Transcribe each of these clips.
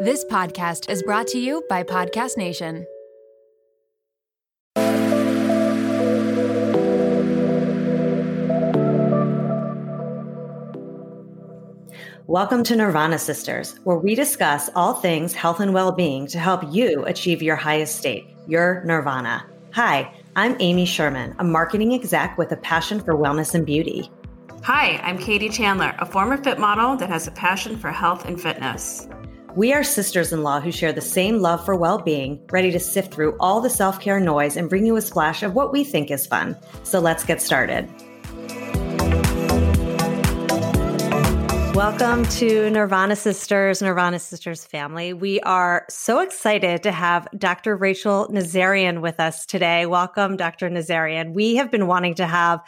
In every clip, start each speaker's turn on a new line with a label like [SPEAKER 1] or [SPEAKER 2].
[SPEAKER 1] This podcast is brought to you by Podcast Nation.
[SPEAKER 2] Welcome to Nirvana Sisters, where we discuss all things health and well being to help you achieve your highest state, your nirvana. Hi, I'm Amy Sherman, a marketing exec with a passion for wellness and beauty.
[SPEAKER 3] Hi, I'm Katie Chandler, a former fit model that has a passion for health and fitness.
[SPEAKER 2] We are sisters in law who share the same love for well being, ready to sift through all the self care noise and bring you a splash of what we think is fun. So let's get started. Welcome to Nirvana Sisters, Nirvana Sisters family. We are so excited to have Dr. Rachel Nazarian with us today. Welcome, Dr. Nazarian. We have been wanting to have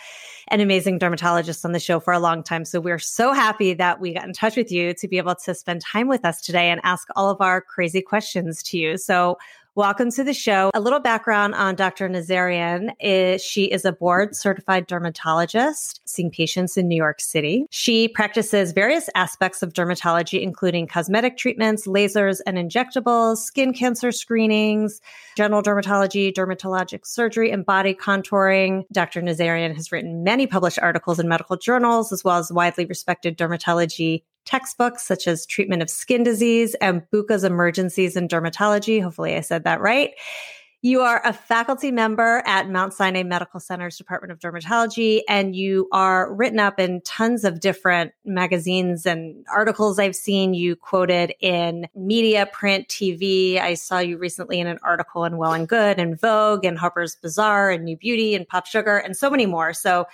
[SPEAKER 2] an amazing dermatologist on the show for a long time. So we're so happy that we got in touch with you to be able to spend time with us today and ask all of our crazy questions to you. So Welcome to the show. A little background on Dr. Nazarian is she is a board certified dermatologist seeing patients in New York City. She practices various aspects of dermatology, including cosmetic treatments, lasers and injectables, skin cancer screenings, general dermatology, dermatologic surgery, and body contouring. Dr. Nazarian has written many published articles in medical journals, as well as widely respected dermatology textbooks such as Treatment of Skin Disease and Buka's Emergencies in Dermatology. Hopefully, I said that right. You are a faculty member at Mount Sinai Medical Center's Department of Dermatology, and you are written up in tons of different magazines and articles I've seen you quoted in media, print, TV. I saw you recently in an article in Well and Good and Vogue and Harper's Bazaar and New Beauty and Pop Sugar and so many more. So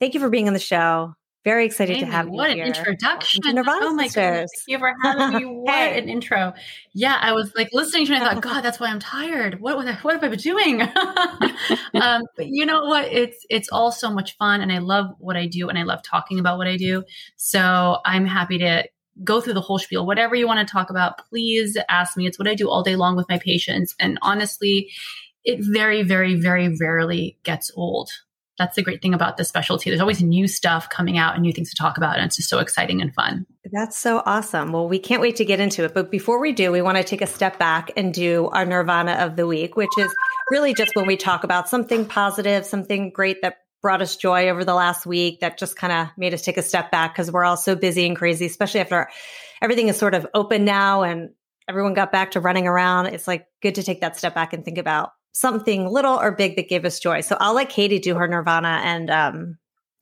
[SPEAKER 2] thank you for being on the show. Very excited
[SPEAKER 3] Amy,
[SPEAKER 2] to have you.
[SPEAKER 3] What
[SPEAKER 2] here.
[SPEAKER 3] an introduction. oh my Sisters. goodness. Thank you for having me. What hey. an intro. Yeah, I was like listening to it I thought, God, that's why I'm tired. What, what, what have I been doing? um, but you know what? It's it's all so much fun and I love what I do and I love talking about what I do. So I'm happy to go through the whole spiel. Whatever you want to talk about, please ask me. It's what I do all day long with my patients. And honestly, it very, very, very rarely gets old that's the great thing about this specialty. There's always new stuff coming out and new things to talk about. And it's just so exciting and fun.
[SPEAKER 2] That's so awesome. Well, we can't wait to get into it. But before we do, we want to take a step back and do our Nirvana of the week, which is really just when we talk about something positive, something great that brought us joy over the last week that just kind of made us take a step back because we're all so busy and crazy, especially after everything is sort of open now and everyone got back to running around. It's like good to take that step back and think about something little or big that gave us joy. So I'll let Katie do her Nirvana and um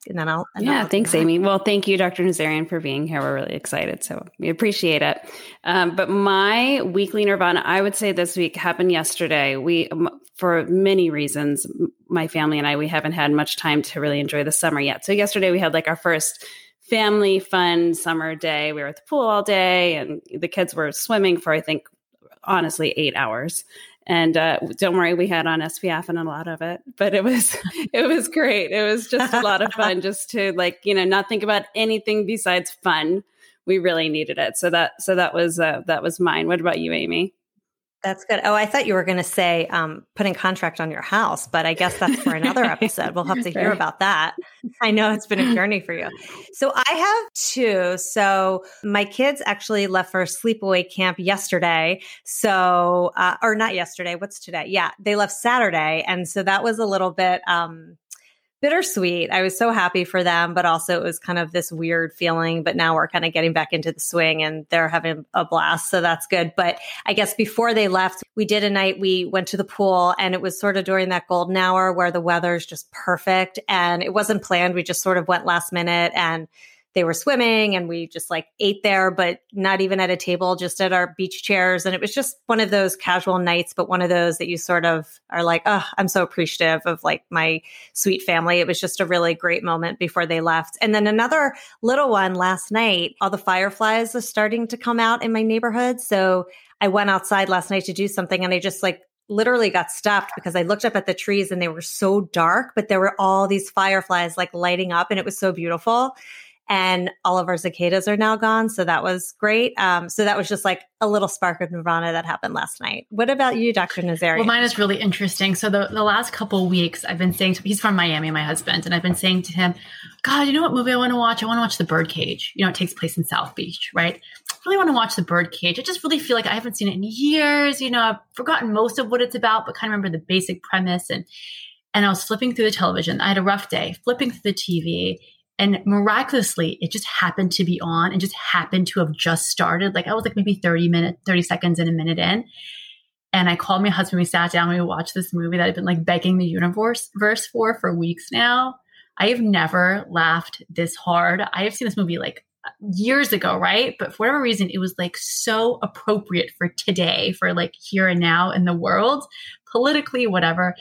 [SPEAKER 2] and then I'll
[SPEAKER 4] and
[SPEAKER 2] yeah.
[SPEAKER 4] I'll thanks, Amy. Well, thank you, Dr. Nazarian, for being here. We're really excited, so we appreciate it. Um, but my weekly Nirvana, I would say this week happened yesterday. We, for many reasons, my family and I, we haven't had much time to really enjoy the summer yet. So yesterday we had like our first family fun summer day. We were at the pool all day, and the kids were swimming for I think honestly eight hours and uh, don't worry we had on spf and a lot of it but it was it was great. It was just a lot of fun just to like you know not think about anything besides fun. We really needed it. So that so that was uh, that was mine. What about you amy
[SPEAKER 2] that's good. Oh, I thought you were going to say um, putting contract on your house, but I guess that's for another episode. We'll have to hear about that. I know it's been a journey for you. So I have two. So my kids actually left for sleepaway camp yesterday. So, uh, or not yesterday. What's today? Yeah, they left Saturday, and so that was a little bit. Um, bittersweet. I was so happy for them, but also it was kind of this weird feeling. But now we're kind of getting back into the swing and they're having a blast. So that's good. But I guess before they left, we did a night, we went to the pool and it was sort of during that golden hour where the weather is just perfect. And it wasn't planned. We just sort of went last minute and they were swimming and we just like ate there, but not even at a table, just at our beach chairs. And it was just one of those casual nights, but one of those that you sort of are like, oh, I'm so appreciative of like my sweet family. It was just a really great moment before they left. And then another little one last night, all the fireflies are starting to come out in my neighborhood. So I went outside last night to do something and I just like literally got stopped because I looked up at the trees and they were so dark, but there were all these fireflies like lighting up and it was so beautiful and all of our cicadas are now gone. So that was great. Um, so that was just like a little spark of nirvana that happened last night. What about you, Dr. Nazarian?
[SPEAKER 3] Well, mine is really interesting. So the, the last couple weeks, I've been saying to, he's from Miami, my husband, and I've been saying to him, God, you know what movie I want to watch? I want to watch The Birdcage. You know, it takes place in South Beach, right? I really want to watch The Birdcage. I just really feel like I haven't seen it in years. You know, I've forgotten most of what it's about, but kind of remember the basic premise. And and I was flipping through the television. I had a rough day, flipping through the TV, and miraculously, it just happened to be on and just happened to have just started. Like I was like maybe 30 minutes, 30 seconds and a minute in. And I called my husband. We sat down. We watched this movie that I've been like begging the universe verse for for weeks now. I have never laughed this hard. I have seen this movie like years ago, right? But for whatever reason, it was like so appropriate for today, for like here and now in the world, politically, whatever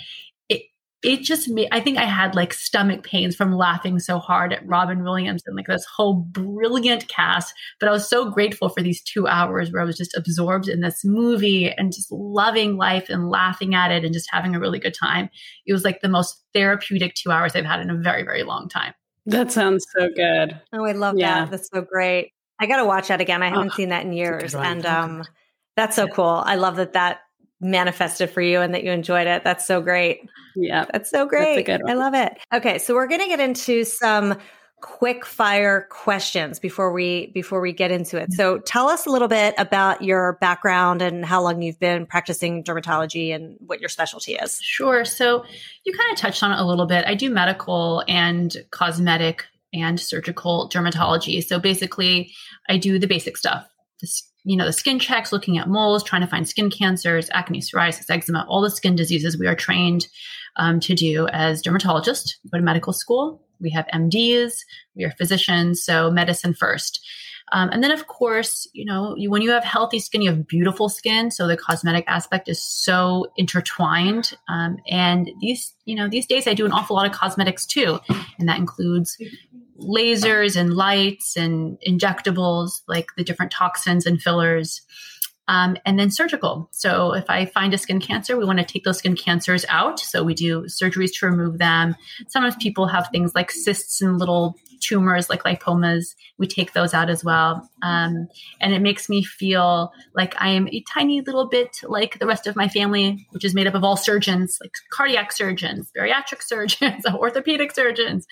[SPEAKER 3] it just made, I think I had like stomach pains from laughing so hard at Robin Williams and like this whole brilliant cast. But I was so grateful for these two hours where I was just absorbed in this movie and just loving life and laughing at it and just having a really good time. It was like the most therapeutic two hours I've had in a very, very long time.
[SPEAKER 4] That sounds so good.
[SPEAKER 2] Oh, I love yeah. that. That's so great. I got to watch that again. I haven't oh, seen that in years. And um, that's so cool. I love that that manifested for you and that you enjoyed it. That's so great.
[SPEAKER 4] Yeah.
[SPEAKER 2] That's so great. That's I love it. Okay, so we're going to get into some quick fire questions before we before we get into it. So tell us a little bit about your background and how long you've been practicing dermatology and what your specialty is.
[SPEAKER 3] Sure. So you kind of touched on it a little bit. I do medical and cosmetic and surgical dermatology. So basically, I do the basic stuff. The you know, the skin checks, looking at moles, trying to find skin cancers, acne, psoriasis, eczema, all the skin diseases we are trained um, to do as dermatologists. Go to medical school. We have MDs. We are physicians. So medicine first. Um, and then, of course, you know, you, when you have healthy skin, you have beautiful skin. So the cosmetic aspect is so intertwined. Um, and these, you know, these days I do an awful lot of cosmetics too, and that includes lasers and lights and injectables, like the different toxins and fillers. Um, and then surgical. So if I find a skin cancer, we want to take those skin cancers out. So we do surgeries to remove them. Sometimes people have things like cysts and little tumors like lipomas. We take those out as well. Um, and it makes me feel like I am a tiny little bit like the rest of my family, which is made up of all surgeons, like cardiac surgeons, bariatric surgeons, orthopedic surgeons.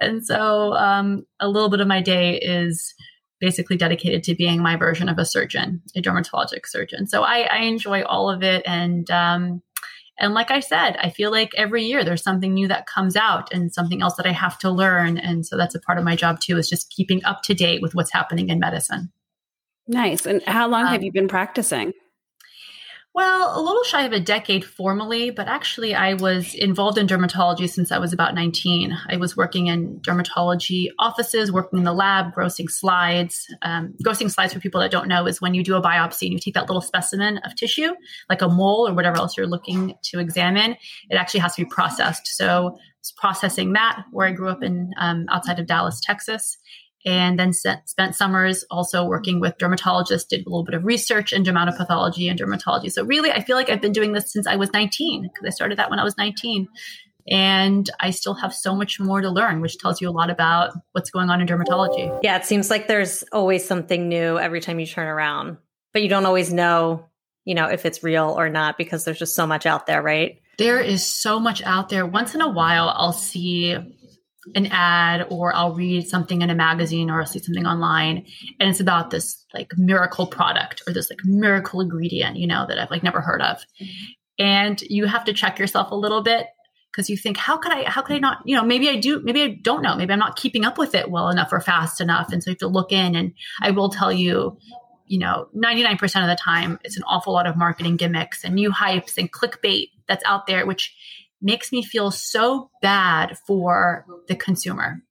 [SPEAKER 3] And so um, a little bit of my day is basically dedicated to being my version of a surgeon, a dermatologic surgeon. So I, I enjoy all of it. And, um, and like I said, I feel like every year there's something new that comes out and something else that I have to learn. And so that's a part of my job too, is just keeping up to date with what's happening in medicine.
[SPEAKER 4] Nice. And how long um, have you been practicing?
[SPEAKER 3] Well, a little shy of a decade formally, but actually, I was involved in dermatology since I was about 19. I was working in dermatology offices, working in the lab, grossing slides. Um, grossing slides, for people that don't know, is when you do a biopsy and you take that little specimen of tissue, like a mole or whatever else you're looking to examine, it actually has to be processed. So, processing that, where I grew up in um, outside of Dallas, Texas and then spent summers also working with dermatologists, did a little bit of research in dermatopathology and dermatology. So really, I feel like I've been doing this since I was 19 because I started that when I was 19. And I still have so much more to learn, which tells you a lot about what's going on in dermatology.
[SPEAKER 2] Yeah, it seems like there's always something new every time you turn around, but you don't always know, you know, if it's real or not because there's just so much out there, right?
[SPEAKER 3] There is so much out there. Once in a while, I'll see an ad or I'll read something in a magazine or I'll see something online and it's about this like miracle product or this like miracle ingredient, you know, that I've like never heard of. And you have to check yourself a little bit because you think, how could I, how could I not, you know, maybe I do, maybe I don't know, maybe I'm not keeping up with it well enough or fast enough. And so you have to look in and I will tell you, you know, 99% of the time, it's an awful lot of marketing gimmicks and new hypes and clickbait that's out there, which makes me feel so bad for the consumer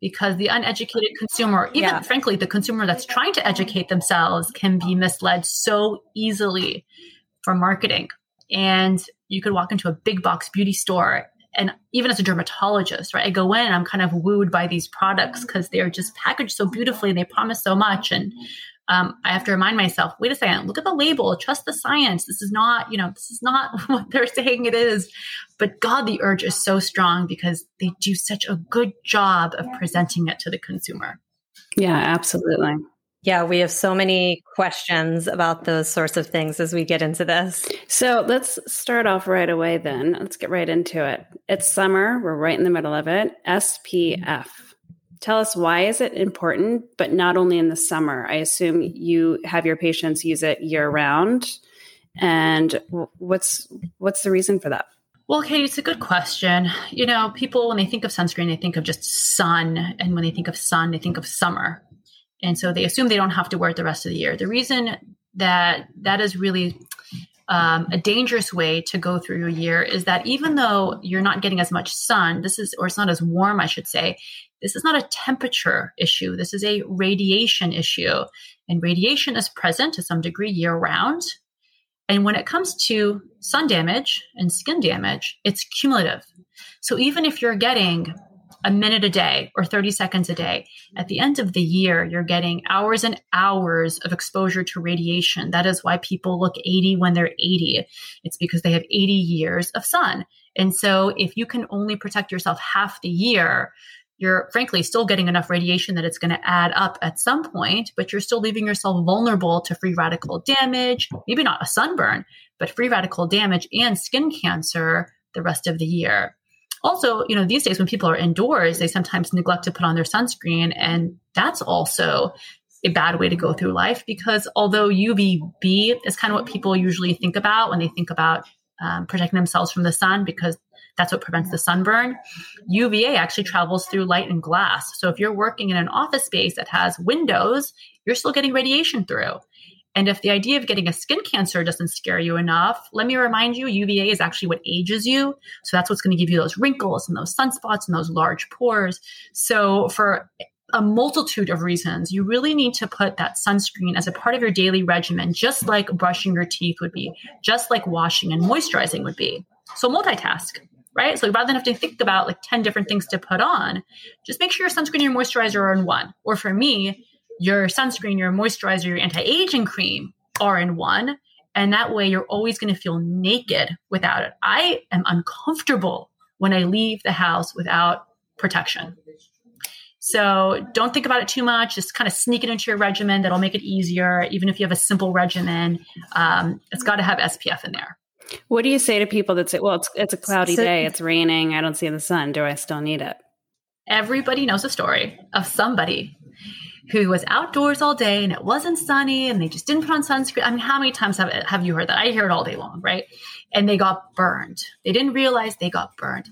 [SPEAKER 3] because the uneducated consumer, even yeah. frankly, the consumer that's trying to educate themselves, can be misled so easily from marketing. And you could walk into a big box beauty store. And even as a dermatologist, right, I go in I'm kind of wooed by these products because they're just packaged so beautifully and they promise so much. And um, I have to remind myself, wait a second, look at the label, trust the science. This is not, you know, this is not what they're saying it is. But God, the urge is so strong because they do such a good job of presenting it to the consumer.
[SPEAKER 4] Yeah, absolutely.
[SPEAKER 2] Yeah, we have so many questions about those sorts of things as we get into this.
[SPEAKER 4] So let's start off right away then. Let's get right into it. It's summer. We're right in the middle of it. SPF Tell us why is it important, but not only in the summer. I assume you have your patients use it year round, and what's what's the reason for that?
[SPEAKER 3] Well, Katie, it's a good question. You know, people when they think of sunscreen, they think of just sun, and when they think of sun, they think of summer, and so they assume they don't have to wear it the rest of the year. The reason that that is really um, a dangerous way to go through your year is that even though you're not getting as much sun, this is, or it's not as warm, I should say, this is not a temperature issue. This is a radiation issue. And radiation is present to some degree year round. And when it comes to sun damage and skin damage, it's cumulative. So even if you're getting a minute a day or 30 seconds a day. At the end of the year, you're getting hours and hours of exposure to radiation. That is why people look 80 when they're 80. It's because they have 80 years of sun. And so if you can only protect yourself half the year, you're frankly still getting enough radiation that it's going to add up at some point, but you're still leaving yourself vulnerable to free radical damage, maybe not a sunburn, but free radical damage and skin cancer the rest of the year also, you know, these days when people are indoors, they sometimes neglect to put on their sunscreen. And that's also a bad way to go through life because although UVB is kind of what people usually think about when they think about um, protecting themselves from the sun because that's what prevents the sunburn. UVA actually travels through light and glass. So if you're working in an office space that has windows, you're still getting radiation through. And if the idea of getting a skin cancer doesn't scare you enough, let me remind you UVA is actually what ages you. So that's what's going to give you those wrinkles and those sunspots and those large pores. So for a multitude of reasons, you really need to put that sunscreen as a part of your daily regimen, just like brushing your teeth would be, just like washing and moisturizing would be. So multitask, right? So rather than have to think about like 10 different things to put on, just make sure your sunscreen and your moisturizer are in one. Or for me, your sunscreen, your moisturizer, your anti aging cream are in one. And that way you're always going to feel naked without it. I am uncomfortable when I leave the house without protection. So don't think about it too much. Just kind of sneak it into your regimen. That'll make it easier. Even if you have a simple regimen, um, it's got to have SPF in there.
[SPEAKER 4] What do you say to people that say, well, it's, it's a cloudy so, day, it's raining, I don't see the sun. Do I still need it?
[SPEAKER 3] Everybody knows a story of somebody who was outdoors all day and it wasn't sunny and they just didn't put on sunscreen. I mean, how many times have, have you heard that? I hear it all day long, right? And they got burned. They didn't realize they got burned.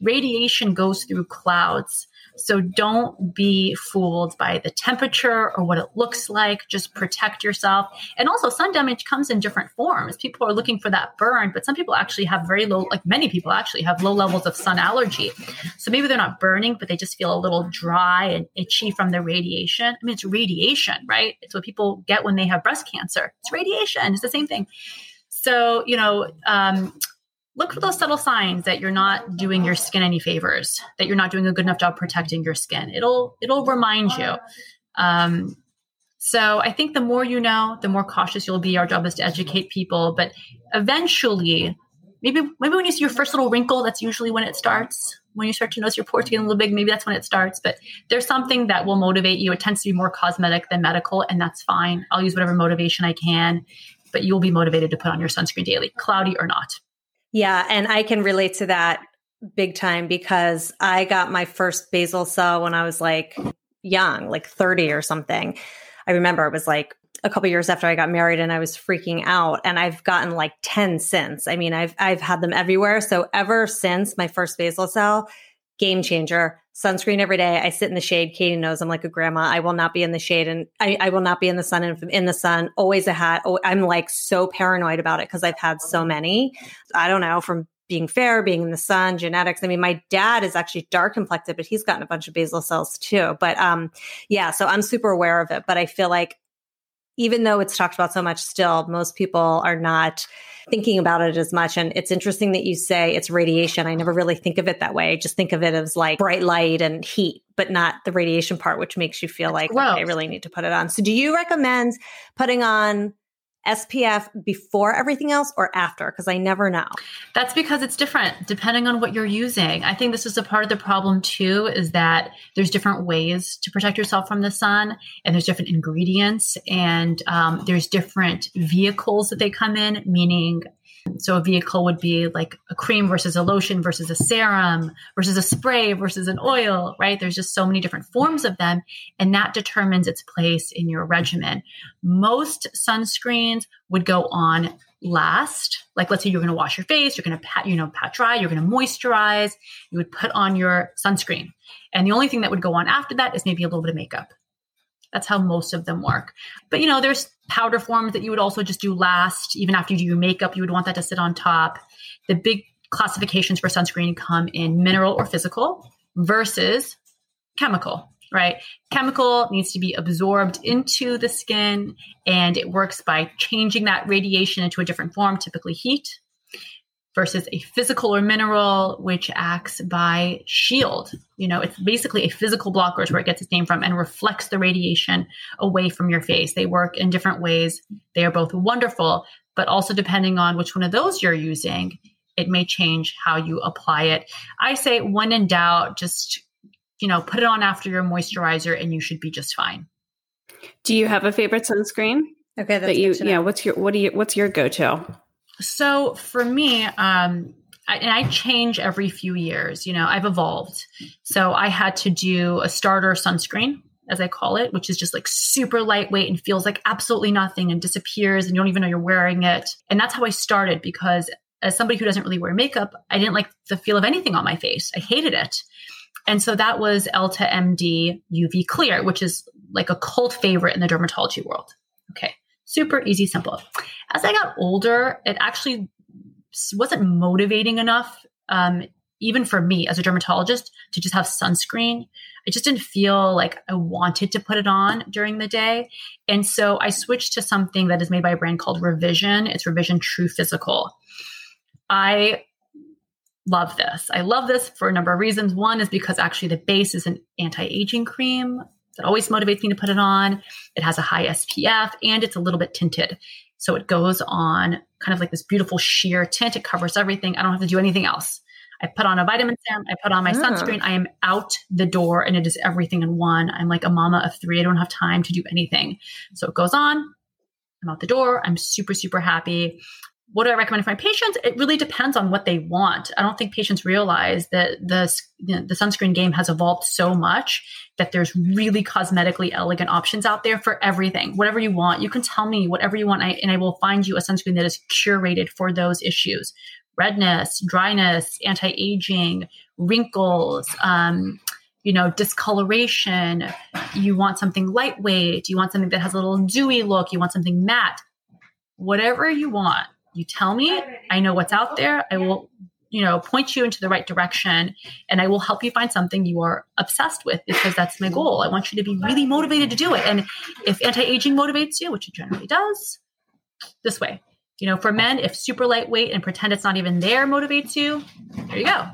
[SPEAKER 3] Radiation goes through clouds. So don't be fooled by the temperature or what it looks like. Just protect yourself. And also, sun damage comes in different forms. People are looking for that burn, but some people actually have very low, like many people actually have low levels of sun allergy. So maybe they're not burning, but they just feel a little dry and itchy from the radiation. I mean, it's radiation, right? It's what people get when they have breast cancer. It's radiation. It's the same thing. So, you know, um, look for those subtle signs that you're not doing your skin any favors that you're not doing a good enough job protecting your skin. It'll it'll remind you. Um, so i think the more you know the more cautious you'll be. Our job is to educate people but eventually maybe maybe when you see your first little wrinkle that's usually when it starts. When you start to notice your pores getting a little big maybe that's when it starts but there's something that will motivate you. It tends to be more cosmetic than medical and that's fine. I'll use whatever motivation i can but you will be motivated to put on your sunscreen daily cloudy or not
[SPEAKER 2] yeah. And I can relate to that big time because I got my first basal cell when I was like young, like 30 or something. I remember it was like a couple years after I got married and I was freaking out and I've gotten like 10 since. I mean, I've I've had them everywhere. So ever since my first basal cell, game changer. Sunscreen every day. I sit in the shade. Katie knows I'm like a grandma. I will not be in the shade and I, I will not be in the sun. And in the sun, always a hat. Oh, I'm like so paranoid about it because I've had so many. I don't know from being fair, being in the sun, genetics. I mean, my dad is actually dark complected, but he's gotten a bunch of basal cells too. But um, yeah, so I'm super aware of it. But I feel like even though it's talked about so much still, most people are not thinking about it as much. And it's interesting that you say it's radiation. I never really think of it that way. I just think of it as like bright light and heat, but not the radiation part, which makes you feel like okay, I really need to put it on. So do you recommend putting on SPF before everything else or after? Because I never know.
[SPEAKER 3] That's because it's different depending on what you're using. I think this is a part of the problem too, is that there's different ways to protect yourself from the sun, and there's different ingredients, and um, there's different vehicles that they come in, meaning So a vehicle would be like a cream versus a lotion versus a serum versus a spray versus an oil, right? There's just so many different forms of them, and that determines its place in your regimen. Most sunscreens would go on last. Like let's say you're going to wash your face, you're going to pat, you know, pat dry, you're going to moisturize, you would put on your sunscreen. And the only thing that would go on after that is maybe a little bit of makeup. That's how most of them work. But you know, there's powder forms that you would also just do last. Even after you do your makeup, you would want that to sit on top. The big classifications for sunscreen come in mineral or physical versus chemical, right? Chemical needs to be absorbed into the skin and it works by changing that radiation into a different form, typically heat versus a physical or mineral, which acts by shield. You know, it's basically a physical blocker is where it gets its name from and reflects the radiation away from your face. They work in different ways. They are both wonderful, but also depending on which one of those you're using, it may change how you apply it. I say when in doubt, just, you know, put it on after your moisturizer and you should be just fine.
[SPEAKER 4] Do you have a favorite sunscreen?
[SPEAKER 2] Okay,
[SPEAKER 4] that you yeah, what's your what do you what's your go-to?
[SPEAKER 3] So for me, um, I, and I change every few years. You know, I've evolved. So I had to do a starter sunscreen, as I call it, which is just like super lightweight and feels like absolutely nothing and disappears and you don't even know you're wearing it. And that's how I started because as somebody who doesn't really wear makeup, I didn't like the feel of anything on my face. I hated it. And so that was Elta MD UV Clear, which is like a cult favorite in the dermatology world. Okay super easy, simple. As I got older, it actually wasn't motivating enough, um, even for me as a dermatologist, to just have sunscreen. I just didn't feel like I wanted to put it on during the day. And so I switched to something that is made by a brand called Revision. It's Revision True Physical. I love this. I love this for a number of reasons. One is because actually the base is an anti aging cream. That always motivates me to put it on. It has a high SPF and it's a little bit tinted. So it goes on kind of like this beautiful sheer tint. It covers everything. I don't have to do anything else. I put on a vitamin serum, I put on my oh. sunscreen, I am out the door and it is everything in one. I'm like a mama of three. I don't have time to do anything. So it goes on, I'm out the door. I'm super, super happy what do I recommend for my patients? It really depends on what they want. I don't think patients realize that the, you know, the sunscreen game has evolved so much that there's really cosmetically elegant options out there for everything. Whatever you want, you can tell me whatever you want, and I, will find you a sunscreen that is curated for those issues redness, dryness, anti aging, wrinkles. Um, you know, discoloration. You want something lightweight. You want something that has a little dewy look. You want something matte. Whatever you want, you tell me, I know what's out there. I will, you know, point you into the right direction and I will help you find something you are obsessed with because that's my goal. I want you to be really motivated to do it. And if anti aging motivates you, which it generally does, this way. You know, for men, if super lightweight and pretend it's not even there motivates you, there you go.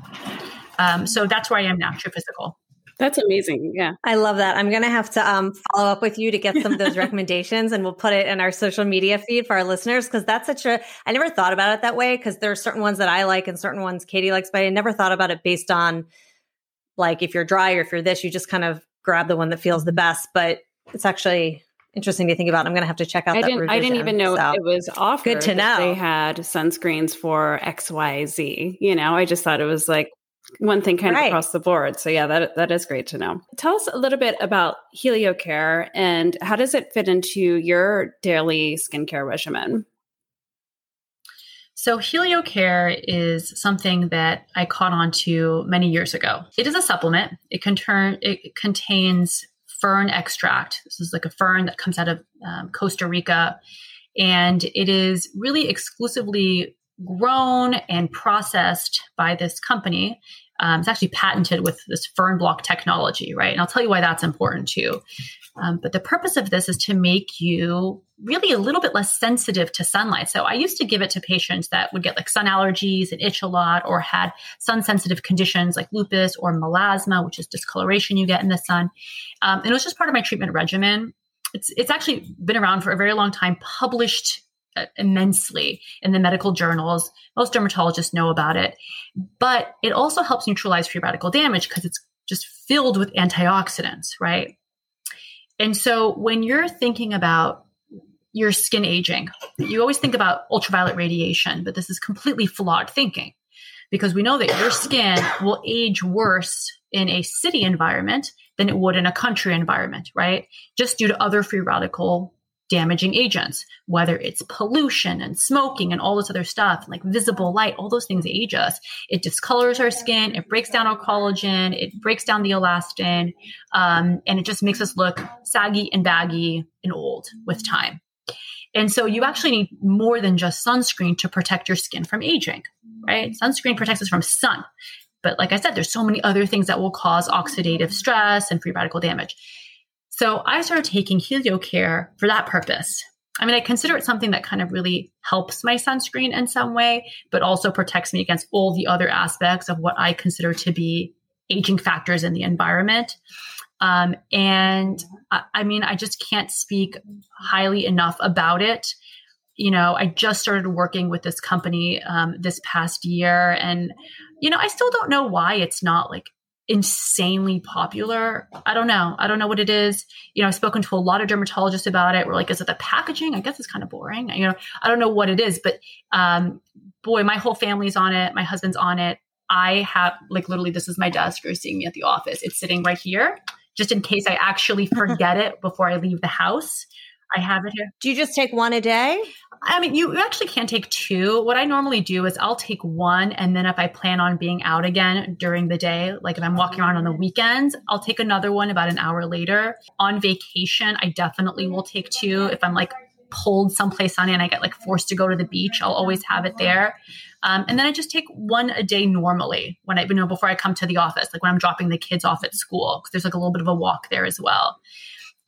[SPEAKER 3] Um, so that's where I am now, true physical.
[SPEAKER 4] That's amazing. Yeah.
[SPEAKER 2] I love that. I'm going to have to um, follow up with you to get some of those recommendations and we'll put it in our social media feed for our listeners because that's such a, I never thought about it that way because there are certain ones that I like and certain ones Katie likes, but I never thought about it based on like if you're dry or if you're this, you just kind of grab the one that feels the best. But it's actually interesting to think about. I'm going to have to check out.
[SPEAKER 4] I didn't.
[SPEAKER 2] Revision,
[SPEAKER 4] I didn't even know so. it was offered.
[SPEAKER 2] Good to know.
[SPEAKER 4] They had sunscreens for X, Y, Z. You know, I just thought it was like one thing kind right. of across the board. So yeah, that that is great to know. Tell us a little bit about HelioCare and how does it fit into your daily skincare regimen?
[SPEAKER 3] So HelioCare is something that I caught on to many years ago. It is a supplement. It, conturn, it contains fern extract. This is like a fern that comes out of um, Costa Rica. And it is really exclusively grown and processed by this company. Um, it's actually patented with this fern block technology, right? And I'll tell you why that's important too. Um, but the purpose of this is to make you really a little bit less sensitive to sunlight. So I used to give it to patients that would get like sun allergies and itch a lot or had sun sensitive conditions like lupus or melasma, which is discoloration you get in the sun. Um, and it was just part of my treatment regimen. It's, it's actually been around for a very long time, published Uh, immensely in the medical journals. Most dermatologists know about it, but it also helps neutralize free radical damage because it's just filled with antioxidants, right? And so when you're thinking about your skin aging. You always think about ultraviolet radiation, but this is completely flawed thinking because we know that your skin will age worse in a city environment than it would in a country environment, right? Just due to other free radical damaging agents, whether it's pollution and smoking and all this other stuff, like visible light, all those things age us. It discolors our skin, it breaks down our collagen, it breaks down the elastin, um, and it just makes us look saggy and baggy and old with time. And so you actually need more than just sunscreen to protect your skin from aging, right? Sunscreen protects us from sun. But like I said, there's so many other things that will cause oxidative stress and free radical damage. So I started taking HelioCare for that purpose. I mean, I consider it something that kind of really helps my sunscreen in some way, but also protects me against all the other aspects of what I consider to be aging factors in the environment. Um, and I, I mean, I just can't speak highly enough about it. You know, I just started working with this company um, this past year, and you know, I still don't know why it's not like insanely popular. I don't know. I don't know what it is. You know, I've spoken to a lot of dermatologists about it. We're like, is it the packaging? I guess it's kind of boring. You know, I don't know what it is, but um, boy, my whole family's on it. My husband's on it. I have like literally, this is my desk. You're seeing me at the office. It's sitting right here, just in case I actually forget it before I leave the house. I have it here.
[SPEAKER 2] Do you just take one a day?
[SPEAKER 3] I mean, you actually can take two. What I normally do is I'll take one, and then if I plan on being out again during the day, like if I'm walking around on the weekends, I'll take another one about an hour later. On vacation, I definitely will take two. If I'm like pulled someplace sunny and I get like forced to go to the beach, I'll always have it there. Um, and then I just take one a day normally when I, you know, before I come to the office, like when I'm dropping the kids off at school, because there's like a little bit of a walk there as well.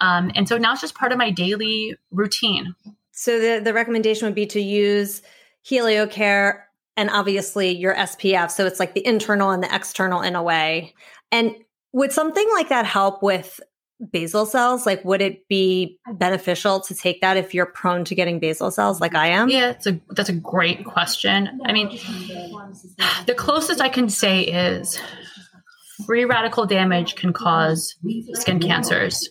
[SPEAKER 3] Um, and so now it's just part of my daily routine.
[SPEAKER 2] So the, the recommendation would be to use HelioCare and obviously your SPF. So it's like the internal and the external in a way. And would something like that help with basal cells? Like, would it be beneficial to take that if you're prone to getting basal cells like I am?
[SPEAKER 3] Yeah, it's a, that's a great question. I mean, the closest I can say is free radical damage can cause skin cancers.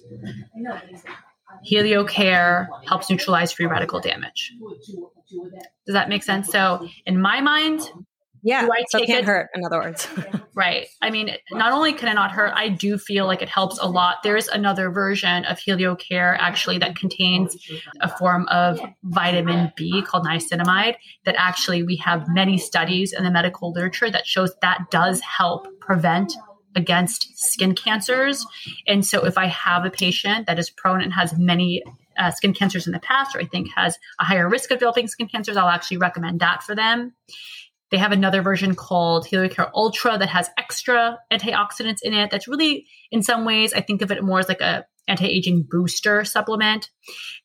[SPEAKER 3] HelioCare helps neutralize free radical damage. Does that make sense? So, in my mind,
[SPEAKER 2] yeah, so it can't it? hurt. In other words,
[SPEAKER 3] right? I mean, not only can it not hurt, I do feel like it helps a lot. There's another version of HelioCare actually that contains a form of vitamin B called niacinamide. That actually we have many studies in the medical literature that shows that does help prevent against skin cancers. And so if I have a patient that is prone and has many uh, skin cancers in the past, or I think has a higher risk of developing skin cancers, I'll actually recommend that for them. They have another version called HelioCare Ultra that has extra antioxidants in it. That's really, in some ways, I think of it more as like a anti-aging booster supplement.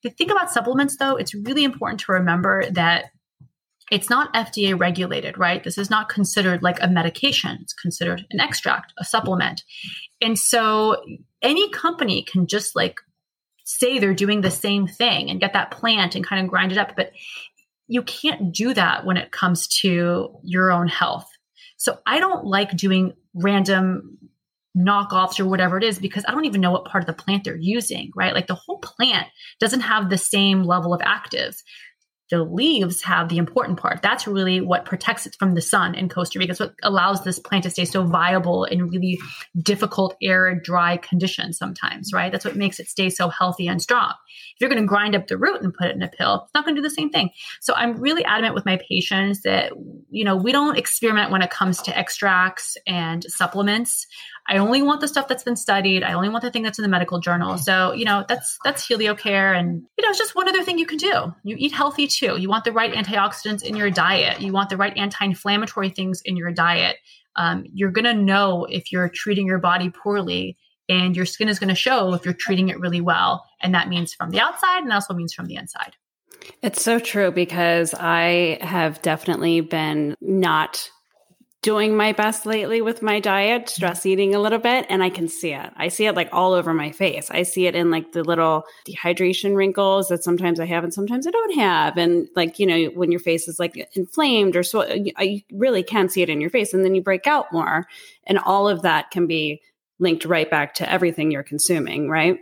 [SPEAKER 3] The thing about supplements, though, it's really important to remember that it's not FDA regulated, right? This is not considered like a medication. It's considered an extract, a supplement. And so any company can just like say they're doing the same thing and get that plant and kind of grind it up. But you can't do that when it comes to your own health. So I don't like doing random knockoffs or whatever it is because I don't even know what part of the plant they're using, right? Like the whole plant doesn't have the same level of actives the leaves have the important part. That's really what protects it from the sun in Costa Rica. It's what allows this plant to stay so viable in really difficult, arid, dry conditions sometimes, right? That's what makes it stay so healthy and strong. If you're going to grind up the root and put it in a pill, it's not going to do the same thing. So I'm really adamant with my patients that, you know, we don't experiment when it comes to extracts and supplements. I only want the stuff that's been studied. I only want the thing that's in the medical journal. So, you know, that's that's HelioCare and you know, it's just one other thing you can do. You eat healthy too. You want the right antioxidants in your diet. You want the right anti-inflammatory things in your diet. Um, you're to know if you're treating your body poorly and your skin is going to show if you're treating it really well. And that means from the outside and also means from the inside.
[SPEAKER 4] It's so true because I have definitely been not doing my best lately with my diet, stress eating a little bit, and I can see it. I see it like all over my face. I see it in like the little dehydration wrinkles that sometimes I have and sometimes I don't have. And like, you know, when your face is like inflamed or so, you really can see it in your face and then you break out more. And all of that can be linked right back to everything you're consuming, right?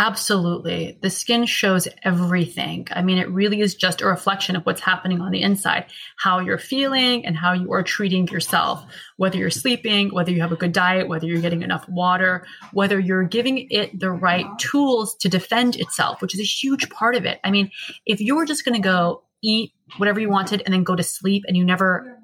[SPEAKER 3] Absolutely. The skin shows everything. I mean, it really is just a reflection of what's happening on the inside, how you're feeling and how you are treating yourself, whether you're sleeping, whether you have a good diet, whether you're getting enough water, whether you're giving it the right tools to defend itself, which is a huge part of it. I mean, if you were just going to go eat whatever you wanted and then go to sleep and you never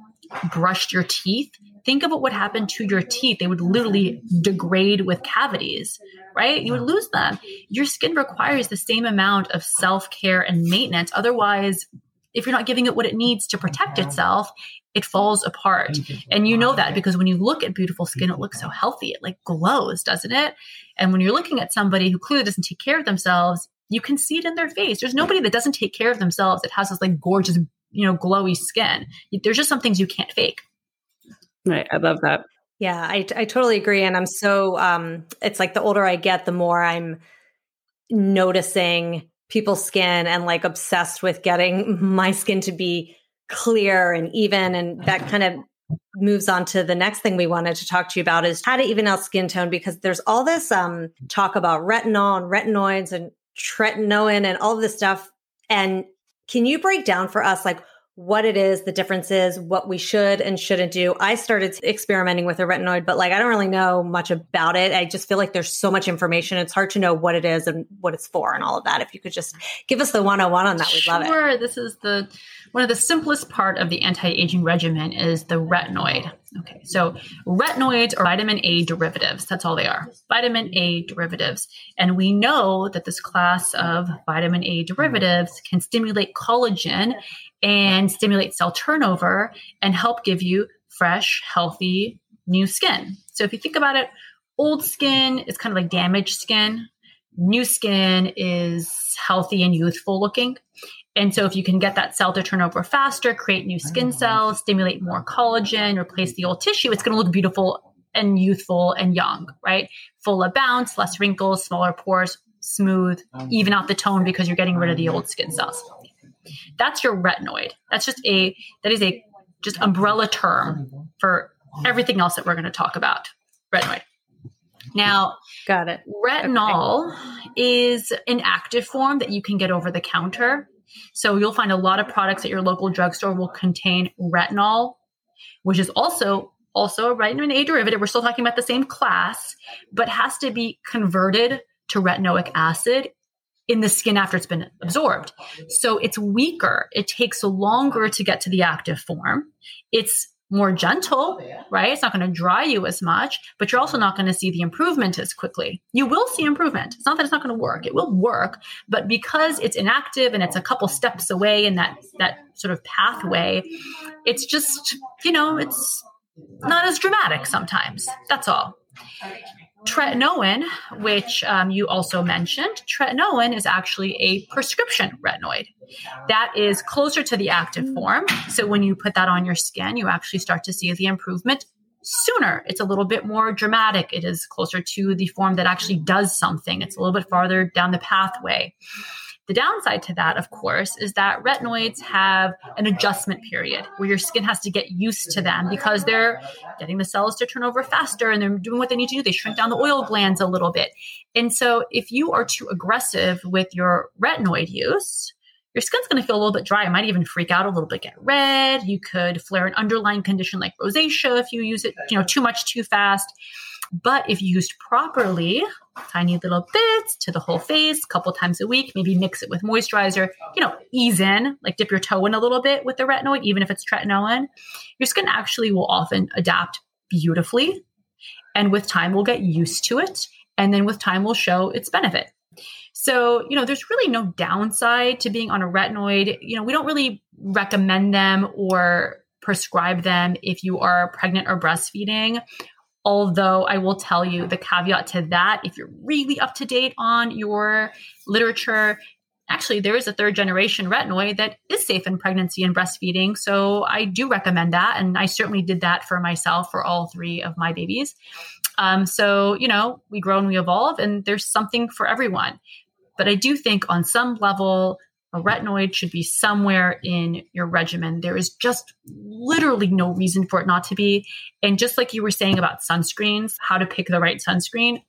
[SPEAKER 3] brushed your teeth, think about what happened to your teeth. They would literally degrade with cavities, right? You would lose them. Your skin requires the same amount of self care and maintenance. Otherwise, if you're not giving it what it needs to protect itself, it falls apart. And you know that because when you look at beautiful skin, it looks so healthy. It like glows, doesn't it? And when you're looking at somebody who clearly doesn't take care of themselves, you can see it in their face. There's nobody that doesn't take care of themselves that has this like gorgeous, you know, glowy skin. There's just some things you can't fake.
[SPEAKER 4] Right. I love that.
[SPEAKER 2] Yeah, I, I totally agree. And I'm so, um, it's like the older I get, the more I'm noticing people's skin and like obsessed with getting my skin to be clear and even. And that kind of moves on to the next thing we wanted to talk to you about is how to even out skin tone because there's all this um, talk about retinol and retinoids and tretinoin and all of this stuff. And can you break down for us like what it is, the differences, what we should and shouldn't do. I started experimenting with a retinoid, but like I don't really know much about it. I just feel like there's so much information. It's hard to know what it is and what it's for and all of that. If you could just give us the 101 on that, we'd love it.
[SPEAKER 3] Sure. This is the one of the simplest part of the anti-aging regimen is the retinoid. Okay. So retinoids are vitamin A derivatives. That's all they are. Vitamin A derivatives. And we know that this class of vitamin A derivatives can stimulate collagen and stimulate cell turnover and help give you fresh, healthy, new skin. So if you think about it, old skin is kind of like damaged skin. New skin is healthy and youthful looking. And so if you can get that cell to turn over faster, create new skin mm. cells, stimulate more collagen, replace the old tissue, it's going to look beautiful and youthful and young, right? Full of bounce, less wrinkles, smaller pores, smooth, um, even out the tone because you're getting rid of the um, old skin cells. That's your retinoid. That's just a that is a just umbrella term for everything else that we're going to talk about. Retinoid. Now,
[SPEAKER 2] got it.
[SPEAKER 3] Retinol okay. is an active form that you can get over the counter. So you'll find a lot of products at your local drugstore will contain retinol, which is also also a vitamin A derivative. We're still talking about the same class, but has to be converted to retinoic acid in the skin after it's been absorbed. So it's weaker. It takes longer to get to the active form. It's more gentle, right? It's not going to dry you as much, but you're also not going to see the improvement as quickly. You will see improvement. It's not that it's not going to work. It will work, but because it's inactive and it's a couple steps away in that that sort of pathway, it's just, you know, it's not as dramatic sometimes. That's all. Tretinoin, which um, you also mentioned, tretinoin is actually a prescription retinoid. That is closer to the active form. So when you put that on your skin, you actually start to see the improvement sooner. It's a little bit more dramatic. It is closer to the form that actually does something. It's a little bit farther down the pathway. The downside to that, of course, is that retinoids have an adjustment period where your skin has to get used to them because they're getting the cells to turn over faster and they're doing what they need to do. They shrink down the oil glands a little bit. And so if you are too aggressive with your retinoid use, your skin's going to feel a little bit dry. It might even freak out a little bit, get red. You could flare an underlying condition like rosacea if you use it, you know, too much too fast. But if used properly, tiny little bits to the whole face, a couple times a week, maybe mix it with moisturizer, you know, ease in, like dip your toe in a little bit with the retinoid, even if it's tretinoin, your skin actually will often adapt beautifully. And with time, we'll get used to it. And then with time, will show its benefit. So, you know, there's really no downside to being on a retinoid. You know, we don't really recommend them or prescribe them if you are pregnant or breastfeeding. Although I will tell you the caveat to that, if you're really up to date on your literature, actually there is a third generation retinoid that is safe in pregnancy and breastfeeding. So I do recommend that. And I certainly did that for myself for all three of my babies. Um, so, you know, we grow and we evolve, and there's something for everyone. But I do think on some level, a retinoid should be somewhere in your regimen. There is just literally no reason for it not to be. And just like you were saying about sunscreens, how to pick the right sunscreen,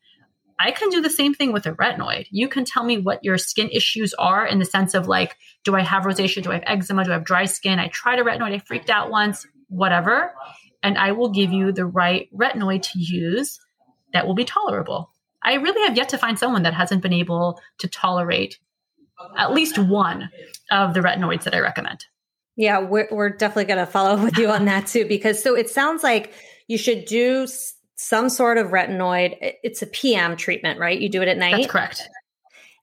[SPEAKER 3] I can do the same thing with a retinoid. You can tell me what your skin issues are in the sense of like, do I have rosacea? Do I have eczema? Do I have dry skin? I tried a retinoid, I freaked out once, whatever. And I will give you the right retinoid to use that will be tolerable. I really have yet to find someone that hasn't been able to tolerate at least one of the retinoids that I recommend.
[SPEAKER 2] Yeah, we're, we're definitely going to follow up with you on that too, because so it sounds like you should do some sort of retinoid. It's a PM treatment, right? You do it at night.
[SPEAKER 3] That's correct.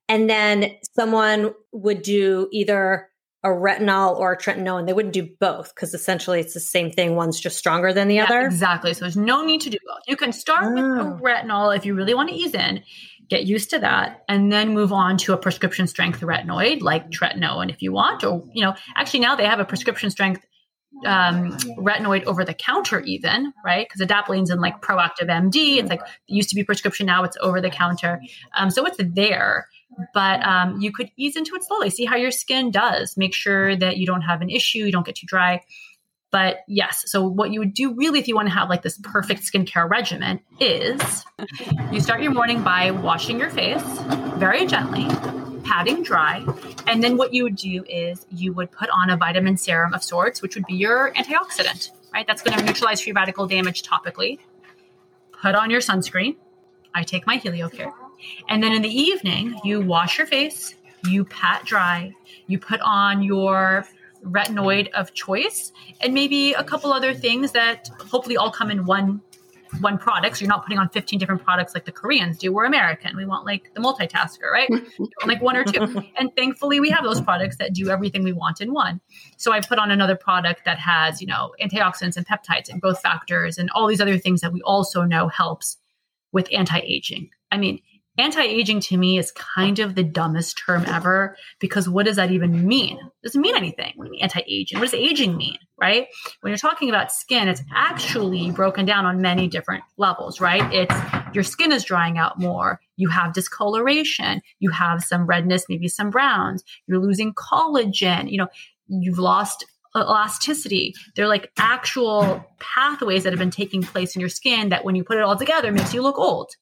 [SPEAKER 2] And then someone would do either a retinol or a tretinoin. They wouldn't do both because essentially it's the same thing. One's just stronger than the yeah, other.
[SPEAKER 3] Exactly. So there's no need to do both. You can start oh. with a oh. retinol if you really want to ease in, get used to that, and then move on to a prescription strength retinoid like tretinoin if you want. Or, you know, actually now they have a prescription strength um, retinoid over the counter, even right? Because adapalene in like Proactiv MD. It's like it used to be prescription, now it's over the counter. Um, so it's there, but um, you could ease into it slowly. See how your skin does. Make sure that you don't have an issue, you don't get too dry. But yes, so what you would do really if you want to have like this perfect skincare regimen is you start your morning by washing your face very gently patting dry. And then what you would do is you would put on a vitamin serum of sorts, which would be your antioxidant, right? That's going to neutralize free radical damage topically. Put on your sunscreen. I take my HelioCare. And then in the evening, you wash your face, you pat dry, you put on your retinoid of choice, and maybe a couple other things that hopefully all come in one one product. So you're not putting on 15 different products like the Koreans do. We're American. We want like the multitasker, right? like one or two. And thankfully we have those products that do everything we want in one. So I put on another product that has, you know, antioxidants and peptides and growth factors and all these other things that we also know helps with anti-aging. I mean, anti-aging to me is kind of the dumbest term ever because what does that even mean? It doesn't mean anything. What do you mean anti-aging? What does aging mean? Right? When you're talking about skin, it's actually broken down on many different levels, right? It's your skin is drying out more. You have discoloration. You have some redness, maybe some browns. You're losing collagen. You know, you've lost elasticity. They're like actual pathways that have been taking place in your skin that when you put it all together makes you look old.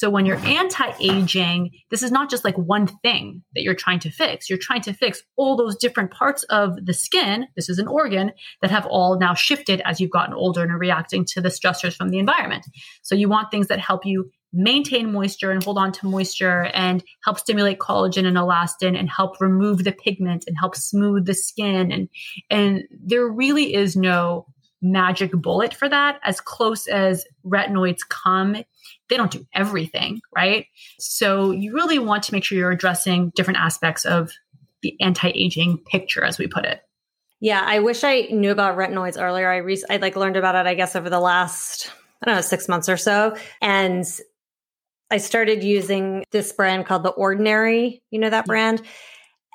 [SPEAKER 3] So when you're anti-aging, this is not just like one thing that you're trying to fix. You're trying to fix all those different parts of the skin. This is an organ that have all now shifted as you've gotten older and are reacting to the stressors from the environment. So you want things that help you maintain moisture and hold on to moisture and help stimulate collagen and elastin and help remove the pigment and help smooth the skin and and there really is no magic bullet for that as close as retinoids come they don't do everything, right? So you really want to make sure you're addressing different aspects of the anti-aging picture, as we put it.
[SPEAKER 2] Yeah, I wish I knew about retinoids earlier. I re- I like learned about it, I guess, over the last I don't know six months or so, and I started using this brand called The Ordinary. You know that brand,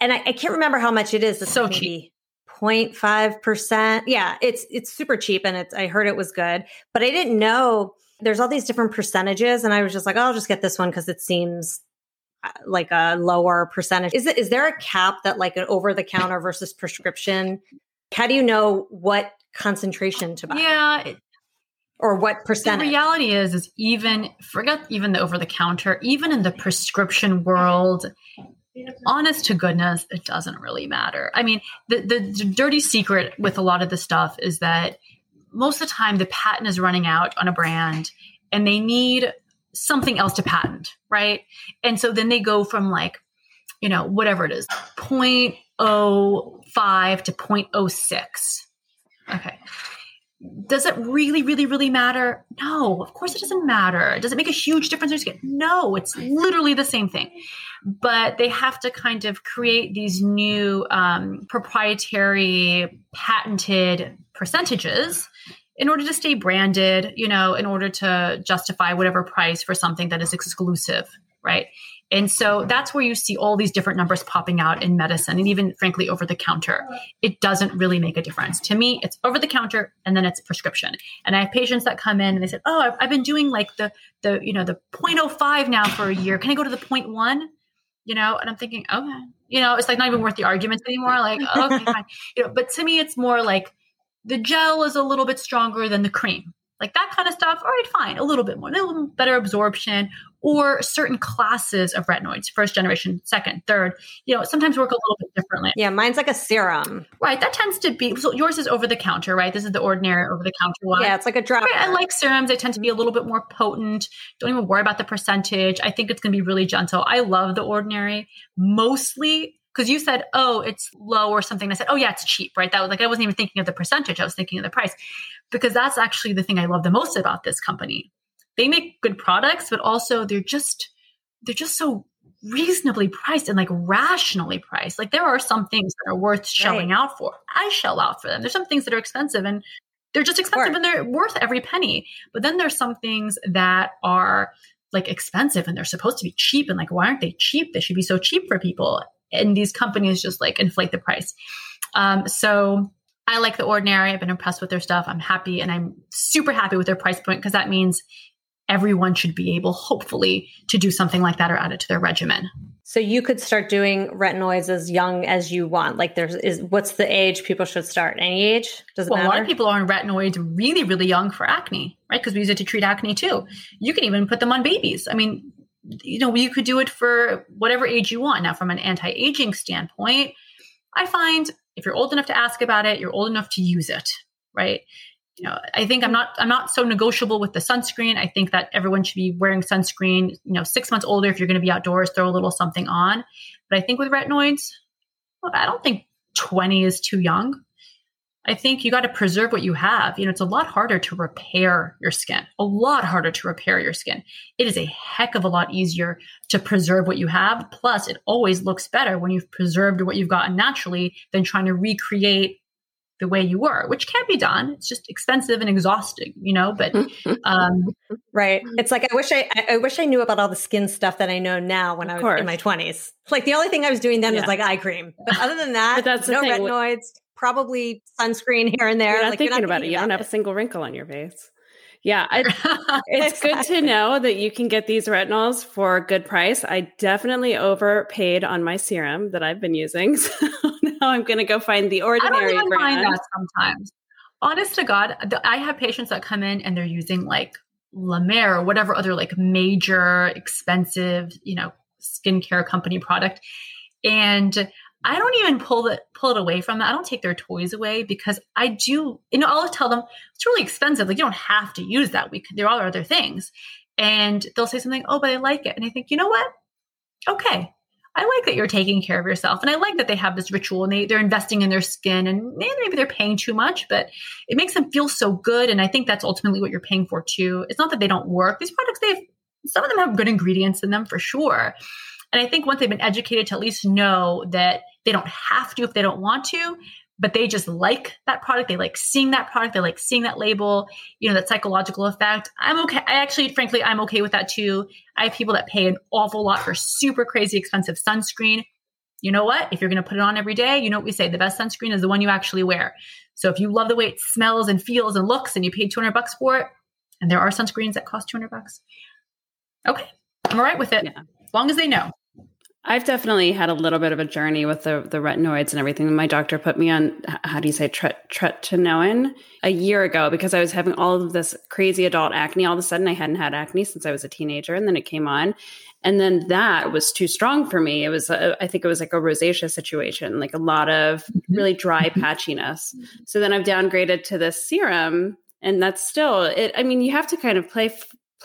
[SPEAKER 2] and I, I can't remember how much it is.
[SPEAKER 3] It's so cheap.
[SPEAKER 2] 0.5 percent. Yeah, it's it's super cheap, and it's I heard it was good, but I didn't know there's all these different percentages and i was just like oh, i'll just get this one because it seems uh, like a lower percentage. Is it is there a cap that like an over the counter versus prescription? How do you know what concentration to buy?
[SPEAKER 3] Yeah
[SPEAKER 2] or what percentage?
[SPEAKER 3] the reality is is even forget even the over the counter even in the prescription world honest to goodness it doesn't really matter i mean the, the, dirty secret with a lot of the stuff is that most of the time the patent is running out on a brand and they need something else to patent, right? And so then they go from like, you know, whatever it is, 0.05 to 0.06. Okay. Does it really, really, really matter? No, of course it doesn't matter. Does it make a huge difference? No, it's literally the same thing. But they have to kind of create these new um, proprietary, patented percentages in order to stay branded, you know, in order to justify whatever price for something that is exclusive, right? And so that's where you see all these different numbers popping out in medicine and even frankly over the counter. It doesn't really make a difference. To me, it's over the counter and then it's prescription. And I have patients that come in and they said, "Oh, I've, been doing like the the, you know, the 0.05 now for a year. Can I go to the 0.1?" You know, and I'm thinking, "Okay." You know, it's like not even worth the arguments anymore. Like, okay, fine. You know, but to me it's more like the gel is a little bit stronger than the cream. Like that kind of stuff, all right, fine, a little bit more, a little better absorption, or certain classes of retinoids, first generation, second, third, you know, sometimes work a little bit differently.
[SPEAKER 2] Yeah, mine's like a serum.
[SPEAKER 3] Right. That tends to be, so yours is over the counter, right? This is the ordinary over the counter one.
[SPEAKER 2] Yeah, it's like a drop.
[SPEAKER 3] Right, I like serums. They tend to be a little bit more potent. Don't even worry about the percentage. I think it's going to be really gentle. I love the ordinary mostly because you said, oh, it's low or something. I said, oh, yeah, it's cheap, right? That was like, I wasn't even thinking of the percentage. I was thinking of the price because that's actually the thing I love the most about this company. They make good products, but also they're just, they're just so reasonably priced and like rationally priced. Like there are some things that are worth shelling right. out for. I shell out for them. There's some things that are expensive and they're just expensive and they're worth every penny. But then there's some things that are like expensive and they're supposed to be cheap and like why aren't they cheap? They should be so cheap for people and these companies just like inflate the price. Um, so I like the ordinary. I've been impressed with their stuff. I'm happy and I'm super happy with their price point because that means everyone should be able, hopefully, to do something like that or add it to their regimen.
[SPEAKER 2] So you could start doing retinoids as young as you want. Like there's is what's the age people should start? Any age?
[SPEAKER 3] Does it well, matter? a lot of people are on retinoids really, really young for acne, right? Because we use it to treat acne too. You can even put them on babies. I mean, you know, you could do it for whatever age you want. Now, from an anti aging standpoint, I find if you're old enough to ask about it, you're old enough to use it, right? You know, I think I'm not I'm not so negotiable with the sunscreen. I think that everyone should be wearing sunscreen. You know, six months older if you're going to be outdoors, throw a little something on. But I think with retinoids, I don't think 20 is too young. I think you got to preserve what you have. You know, it's a lot harder to repair your skin, a lot harder to repair your skin. It is a heck of a lot easier to preserve what you have. Plus, it always looks better when you've preserved what you've gotten naturally than trying to recreate the way you were, which can be done. It's just expensive and exhausting, you know. But um,
[SPEAKER 2] right, it's like I wish I I wish I knew about all the skin stuff that I know now when I was course. in my twenties. Like the only thing I was doing then yeah. was like eye cream. But other than that, but that's no retinoids probably sunscreen here and there.
[SPEAKER 4] You're not like, thinking you're not about it. You don't have a single wrinkle on your face. Yeah, it's exactly. good to know that you can get these retinols for a good price. I definitely overpaid on my serum that I've been using, so now I'm going to go find the ordinary. I don't even brand.
[SPEAKER 3] mind that sometimes. Honest to God, I have patients that come in and they're using like La Mer or whatever other like major expensive, you know, skincare company product, and I don't even pull it pull it away from them. I don't take their toys away because I do. You know, I'll tell them it's really expensive. Like you don't have to use that. We there are other things, and they'll say something. Oh, but I like it, and I think you know what? Okay, I like that you're taking care of yourself, and I like that they have this ritual and they they're investing in their skin, and maybe they're paying too much, but it makes them feel so good, and I think that's ultimately what you're paying for too. It's not that they don't work. These products, they have some of them have good ingredients in them for sure. And I think once they've been educated to at least know that they don't have to if they don't want to, but they just like that product. They like seeing that product. They like seeing that label, you know, that psychological effect. I'm okay. I actually, frankly, I'm okay with that too. I have people that pay an awful lot for super crazy expensive sunscreen. You know what? If you're going to put it on every day, you know what we say the best sunscreen is the one you actually wear. So if you love the way it smells and feels and looks and you paid 200 bucks for it, and there are sunscreens that cost 200 bucks, okay, I'm all right with it. Yeah. As long as they know.
[SPEAKER 4] I've definitely had a little bit of a journey with the, the retinoids and everything. My doctor put me on, how do you say, tretinoin a year ago because I was having all of this crazy adult acne. All of a sudden, I hadn't had acne since I was a teenager, and then it came on. And then that was too strong for me. It was, a, I think it was like a rosacea situation, like a lot of mm-hmm. really dry patchiness. So then I've downgraded to this serum, and that's still it. I mean, you have to kind of play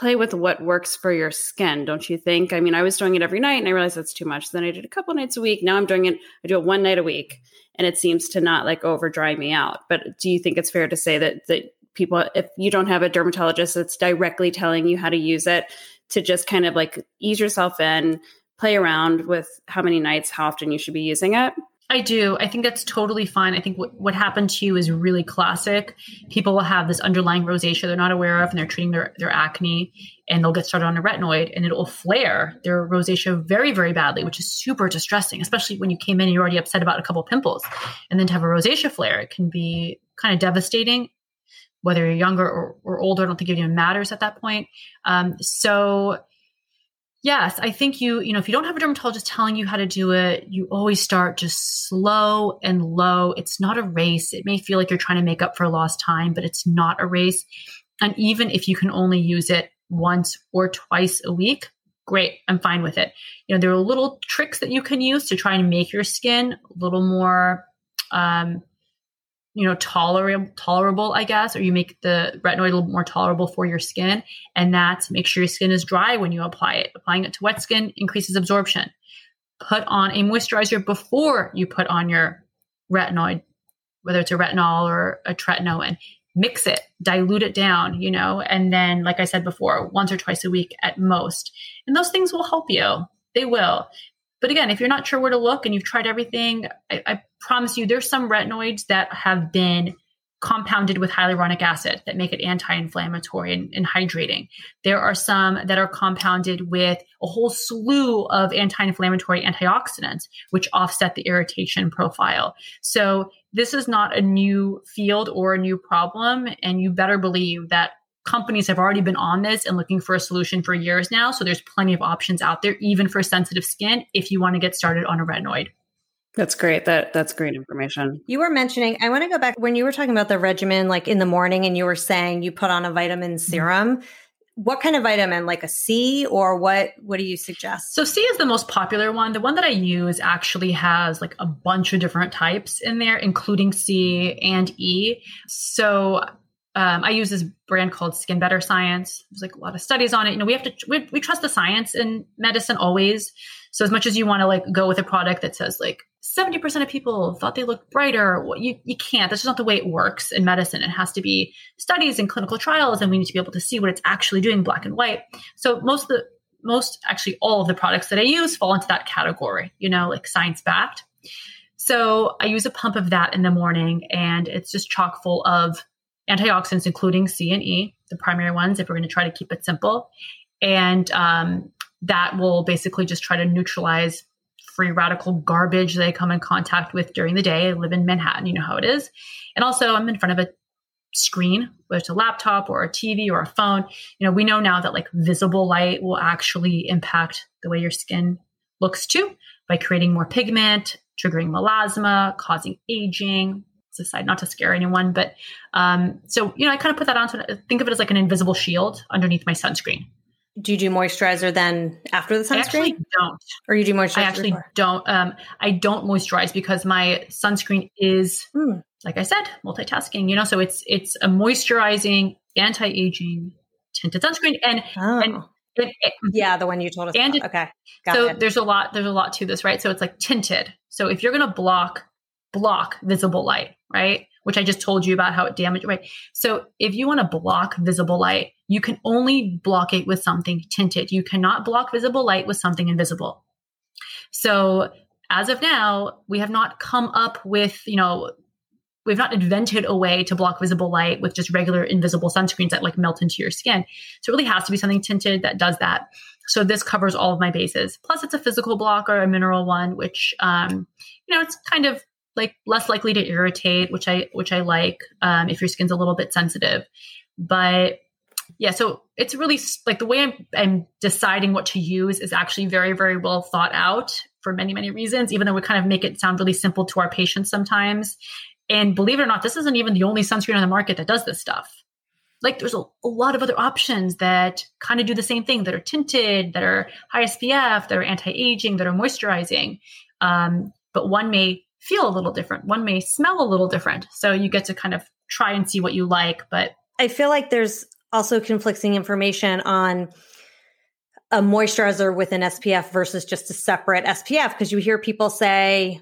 [SPEAKER 4] play with what works for your skin, don't you think? I mean, I was doing it every night and I realized that's too much. Then I did a couple nights a week. Now I'm doing it, I do it one night a week and it seems to not like over dry me out. But do you think it's fair to say that that people if you don't have a dermatologist that's directly telling you how to use it to just kind of like ease yourself in, play around with how many nights, how often you should be using it?
[SPEAKER 3] I do. I think that's totally fine. I think what, what happened to you is really classic. People will have this underlying rosacea they're not aware of and they're treating their, their acne and they'll get started on a retinoid and it will flare their rosacea very, very badly, which is super distressing, especially when you came in and you're already upset about a couple pimples. And then to have a rosacea flare, it can be kind of devastating, whether you're younger or, or older. I don't think it even matters at that point. Um, so Yes, I think you, you know, if you don't have a dermatologist telling you how to do it, you always start just slow and low. It's not a race. It may feel like you're trying to make up for lost time, but it's not a race. And even if you can only use it once or twice a week, great, I'm fine with it. You know, there are little tricks that you can use to try and make your skin a little more, um, you know, tolerable, tolerable, I guess, or you make the retinoid a little more tolerable for your skin. And that's make sure your skin is dry when you apply it. Applying it to wet skin increases absorption. Put on a moisturizer before you put on your retinoid, whether it's a retinol or a tretinoin mix it, dilute it down, you know, and then, like I said before, once or twice a week at most. And those things will help you. They will. But again, if you're not sure where to look and you've tried everything, I, I promise you there's some retinoids that have been compounded with hyaluronic acid that make it anti-inflammatory and, and, hydrating. There are some that are compounded with a whole slew of anti-inflammatory antioxidants, which offset the irritation profile. So this is not a new field or a new problem. And you better believe that companies have already been on this and looking for a solution for years now. So there's plenty of options out there, even for sensitive skin, if you want to get started on a retinoid.
[SPEAKER 4] That's great. That that's great information.
[SPEAKER 2] You were mentioning, I want to go back when you were talking about the regimen, like in the morning, and you were saying you put on a vitamin mm-hmm. serum. Mm-hmm. What kind of vitamin? Like a C, or what? What do you suggest?
[SPEAKER 3] So C is the most popular one. The one that I use actually has like a bunch of different types in there, including C and E. So um, I use this brand called Skin Better Science. There's like a lot of studies on it. You know, we have to we, we trust the science in medicine always. So as much as you want to like go with a product that says like 70% of people thought they looked brighter, well, you you can't. That's just not the way it works in medicine. It has to be studies and clinical trials, and we need to be able to see what it's actually doing black and white. So most of the most actually all of the products that I use fall into that category, you know, like science backed. So I use a pump of that in the morning and it's just chock full of antioxidants, including C and E, the primary ones, if we're going to try to keep it simple. And um, that will basically just try to neutralize free radical garbage I come in contact with during the day. I live in Manhattan, you know how it is. And also, I'm in front of a screen, whether it's a laptop or a TV or a phone. You know, we know now that like visible light will actually impact the way your skin looks too by creating more pigment, triggering melasma, causing aging, side, not to scare anyone, but um, so you know, I kind of put that on. To think of it as like an invisible shield underneath my sunscreen.
[SPEAKER 2] Do you do moisturizer then after the sunscreen? I
[SPEAKER 3] actually don't.
[SPEAKER 2] Or you do moisturizer? I
[SPEAKER 3] actually
[SPEAKER 2] before?
[SPEAKER 3] don't. Um, I don't moisturize because my sunscreen is, mm. like I said, multitasking. You know, so it's it's a moisturizing, anti-aging tinted sunscreen, and oh. and
[SPEAKER 2] it, it, yeah, the one you told us. And it, okay,
[SPEAKER 3] Got so it. there's a lot. There's a lot to this, right? So it's like tinted. So if you're going to block block visible light, right? Which I just told you about how it damaged, right? So if you want to block visible light, you can only block it with something tinted. You cannot block visible light with something invisible. So as of now, we have not come up with, you know, we've not invented a way to block visible light with just regular invisible sunscreens that like melt into your skin. So it really has to be something tinted that does that. So this covers all of my bases. Plus, it's a physical blocker, a mineral one, which um, you know, it's kind of like less likely to irritate, which I which I like um, if your skin's a little bit sensitive. But yeah, so it's really like the way I'm, I'm deciding what to use is actually very very well thought out for many many reasons. Even though we kind of make it sound really simple to our patients sometimes. And believe it or not, this isn't even the only sunscreen on the market that does this stuff. Like there's a, a lot of other options that kind of do the same thing that are tinted, that are high SPF, that are anti-aging, that are moisturizing. Um, but one may feel a little different. One may smell a little different. So you get to kind of try and see what you like. But
[SPEAKER 2] I feel like there's also conflicting information on a moisturizer with an SPF versus just a separate SPF because you hear people say,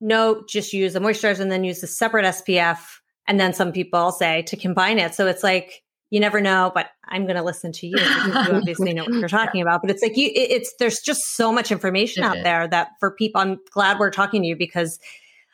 [SPEAKER 2] no, just use a moisturizer and then use a separate SPF. And then some people say to combine it. So it's like, you never know, but I'm going to listen to you because you obviously know what you're talking about. But it's like you, it's there's just so much information out there that for people, I'm glad we're talking to you because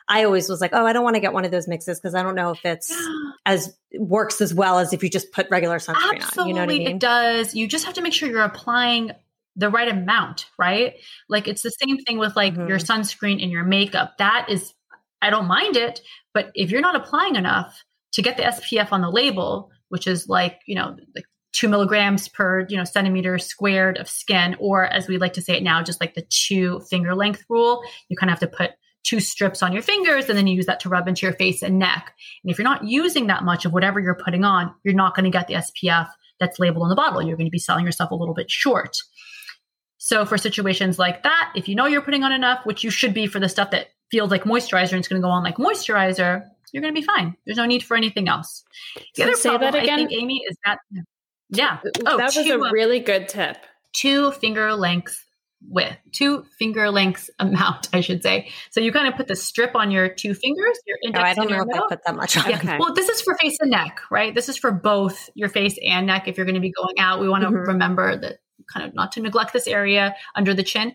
[SPEAKER 2] I always was like, oh, I don't want to get one of those mixes because I don't know if it's as works as well as if you just put regular sunscreen
[SPEAKER 3] Absolutely, on.
[SPEAKER 2] You know what I
[SPEAKER 3] mean? It does. You just have to make sure you're applying the right amount, right? Like it's the same thing with like mm-hmm. your sunscreen and your makeup. That is, I don't mind it, but if you're not applying enough to get the SPF on the label, which is like, you know, like two milligrams per, you know, centimeter squared of skin, or as we like to say it now, just like the two finger length rule. You kind of have to put two strips on your fingers and then you use that to rub into your face and neck. And if you're not using that much of whatever you're putting on, you're not going to get the SPF that's labeled on the bottle. You're going to be selling yourself a little bit short. So for situations like that, if you know you're putting on enough, which you should be for the stuff that feels like moisturizer and it's going to go on like moisturizer, you're going to be fine. There's no need for anything else.
[SPEAKER 4] The so other say problem, that again,
[SPEAKER 3] I think, Amy, is that yeah.
[SPEAKER 4] Oh, that was two, a really good tip.
[SPEAKER 3] Two finger lengths width, two finger lengths amount, I should say. So you kind of put the strip on your two fingers. Your
[SPEAKER 2] index oh, I don't know if I put that much on.
[SPEAKER 3] Yeah. Okay. Well, this is for face and neck, right? This is for both your face and neck. If you're going to be going out, we want to mm-hmm. remember that kind of not to neglect this area under the chin.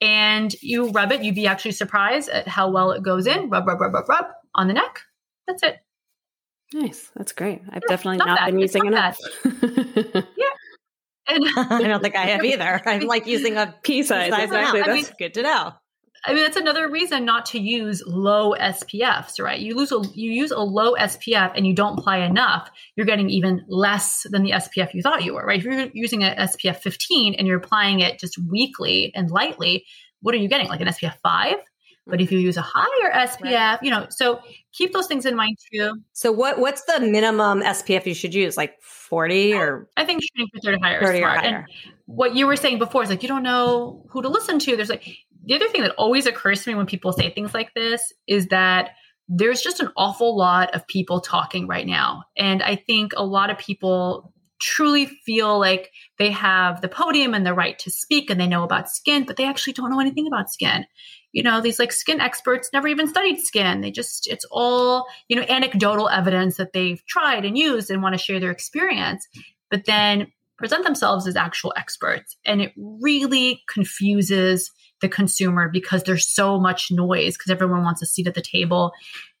[SPEAKER 3] And you rub it. You'd be actually surprised at how well it goes in. Rub, rub, rub, rub, rub on the neck. That's it.
[SPEAKER 4] Nice. That's great. I've yeah, definitely not, not been using enough.
[SPEAKER 3] yeah.
[SPEAKER 2] And I don't think I have either. I'm like using a
[SPEAKER 4] pea size. size exactly.
[SPEAKER 2] That's I mean, good to know.
[SPEAKER 3] I mean, that's another reason not to use low SPFs, right? You lose a, you use a low SPF and you don't apply enough, you're getting even less than the SPF you thought you were, right? If you're using an SPF 15 and you're applying it just weekly and lightly, what are you getting? Like an SPF 5? But if you mm-hmm. use a higher SPF, right. you know, so keep those things in mind too.
[SPEAKER 2] So what what's the minimum SPF you should use? Like 40 or
[SPEAKER 3] I think shooting for 30 higher 30 smart. Or higher. And what you were saying before is like you don't know who to listen to. There's like the other thing that always occurs to me when people say things like this is that there's just an awful lot of people talking right now. And I think a lot of people truly feel like they have the podium and the right to speak and they know about skin, but they actually don't know anything about skin you know these like skin experts never even studied skin. They just it's all you know anecdotal evidence that they've tried and used and want to share their experience. But then present themselves as actual experts and it really confuses the consumer because there's so much noise because everyone wants a seat at the table.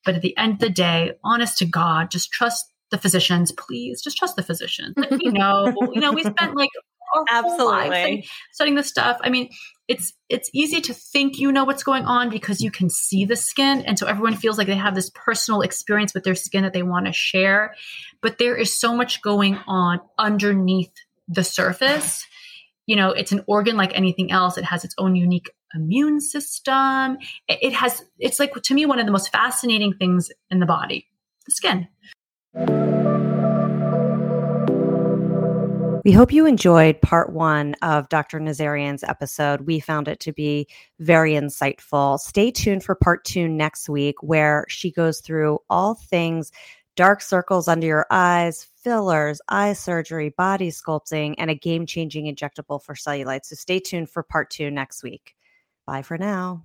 [SPEAKER 3] But at the end of the day honest to god just trust the physicians. Please just trust the physicians. Like, you know. You know we spent like our absolutely. studying this stuff. I mean it's it's easy to think you know what's going on because you can see the skin. And so everyone feels like they have this personal experience with their skin that they want to share. But there is so much going on underneath the surface. You know it's an organ like anything else. It has its own unique immune system. It has it's like to me one of the most fascinating things in the body the skin
[SPEAKER 2] we hope you enjoyed part one of Dr. Nazarian's episode. We found it to be very insightful. Stay tuned for part two next week, where she goes through all things dark circles under your eyes, fillers, eye surgery, body sculpting, and a game changing injectable for cellulite. So stay tuned for part two next week. Bye for now.